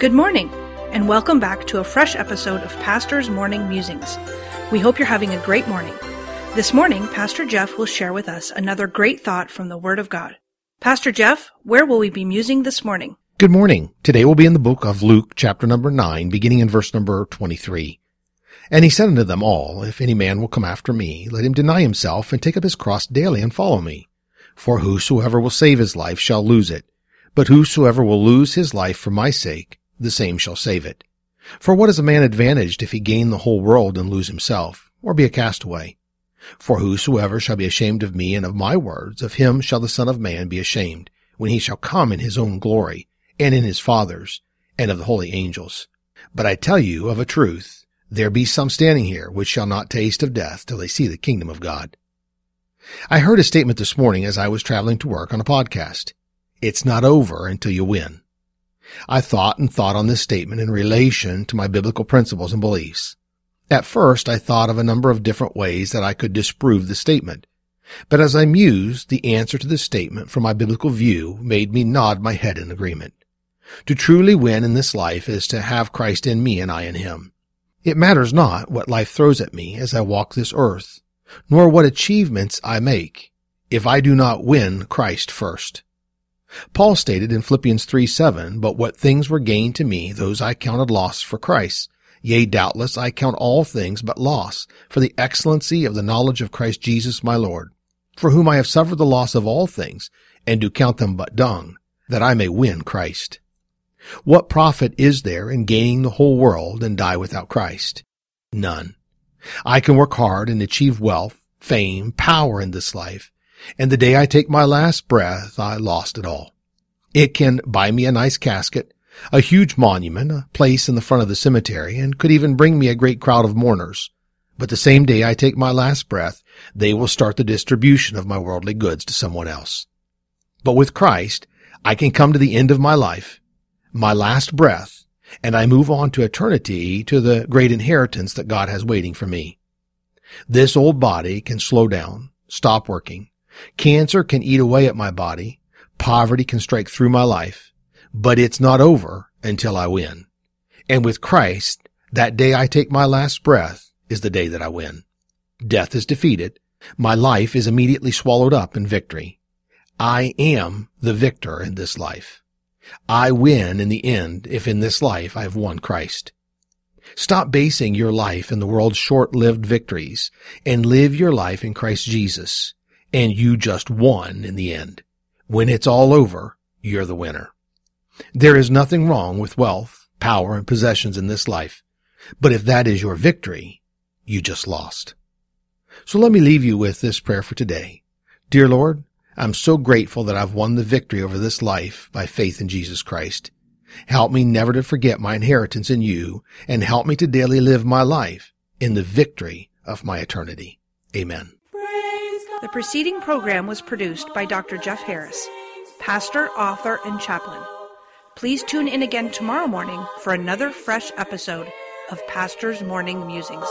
Good morning, and welcome back to a fresh episode of Pastor's Morning Musings. We hope you're having a great morning. This morning, Pastor Jeff will share with us another great thought from the Word of God. Pastor Jeff, where will we be musing this morning? Good morning. Today we'll be in the book of Luke, chapter number 9, beginning in verse number 23. And he said unto them all, If any man will come after me, let him deny himself and take up his cross daily and follow me. For whosoever will save his life shall lose it, but whosoever will lose his life for my sake, the same shall save it. For what is a man advantaged if he gain the whole world and lose himself, or be a castaway? For whosoever shall be ashamed of me and of my words, of him shall the Son of Man be ashamed, when he shall come in his own glory, and in his Father's, and of the holy angels. But I tell you of a truth, there be some standing here which shall not taste of death till they see the kingdom of God. I heard a statement this morning as I was traveling to work on a podcast. It's not over until you win. I thought and thought on this statement in relation to my biblical principles and beliefs. At first, I thought of a number of different ways that I could disprove the statement. But as I mused, the answer to the statement from my biblical view made me nod my head in agreement. To truly win in this life is to have Christ in me and I in him. It matters not what life throws at me as I walk this earth, nor what achievements I make, if I do not win Christ first. Paul stated in Philippians 3 7, But what things were gained to me, those I counted loss for Christ. Yea, doubtless I count all things but loss, for the excellency of the knowledge of Christ Jesus my Lord, for whom I have suffered the loss of all things, and do count them but dung, that I may win Christ. What profit is there in gaining the whole world and die without Christ? None. I can work hard and achieve wealth, fame, power in this life, and the day I take my last breath, I lost it all. It can buy me a nice casket, a huge monument, a place in the front of the cemetery, and could even bring me a great crowd of mourners. But the same day I take my last breath, they will start the distribution of my worldly goods to someone else. But with Christ, I can come to the end of my life, my last breath, and I move on to eternity to the great inheritance that God has waiting for me. This old body can slow down, stop working, Cancer can eat away at my body. Poverty can strike through my life, but it's not over until I win. And with Christ, that day I take my last breath is the day that I win. Death is defeated. My life is immediately swallowed up in victory. I am the victor in this life. I win in the end if in this life I have won Christ. Stop basing your life in the world's short-lived victories and live your life in Christ Jesus and you just won in the end. When it's all over, you're the winner. There is nothing wrong with wealth, power, and possessions in this life. But if that is your victory, you just lost. So let me leave you with this prayer for today. Dear Lord, I'm so grateful that I've won the victory over this life by faith in Jesus Christ. Help me never to forget my inheritance in you and help me to daily live my life in the victory of my eternity. Amen. The preceding program was produced by Dr. Jeff Harris, pastor, author, and chaplain. Please tune in again tomorrow morning for another fresh episode of Pastor's Morning Musings.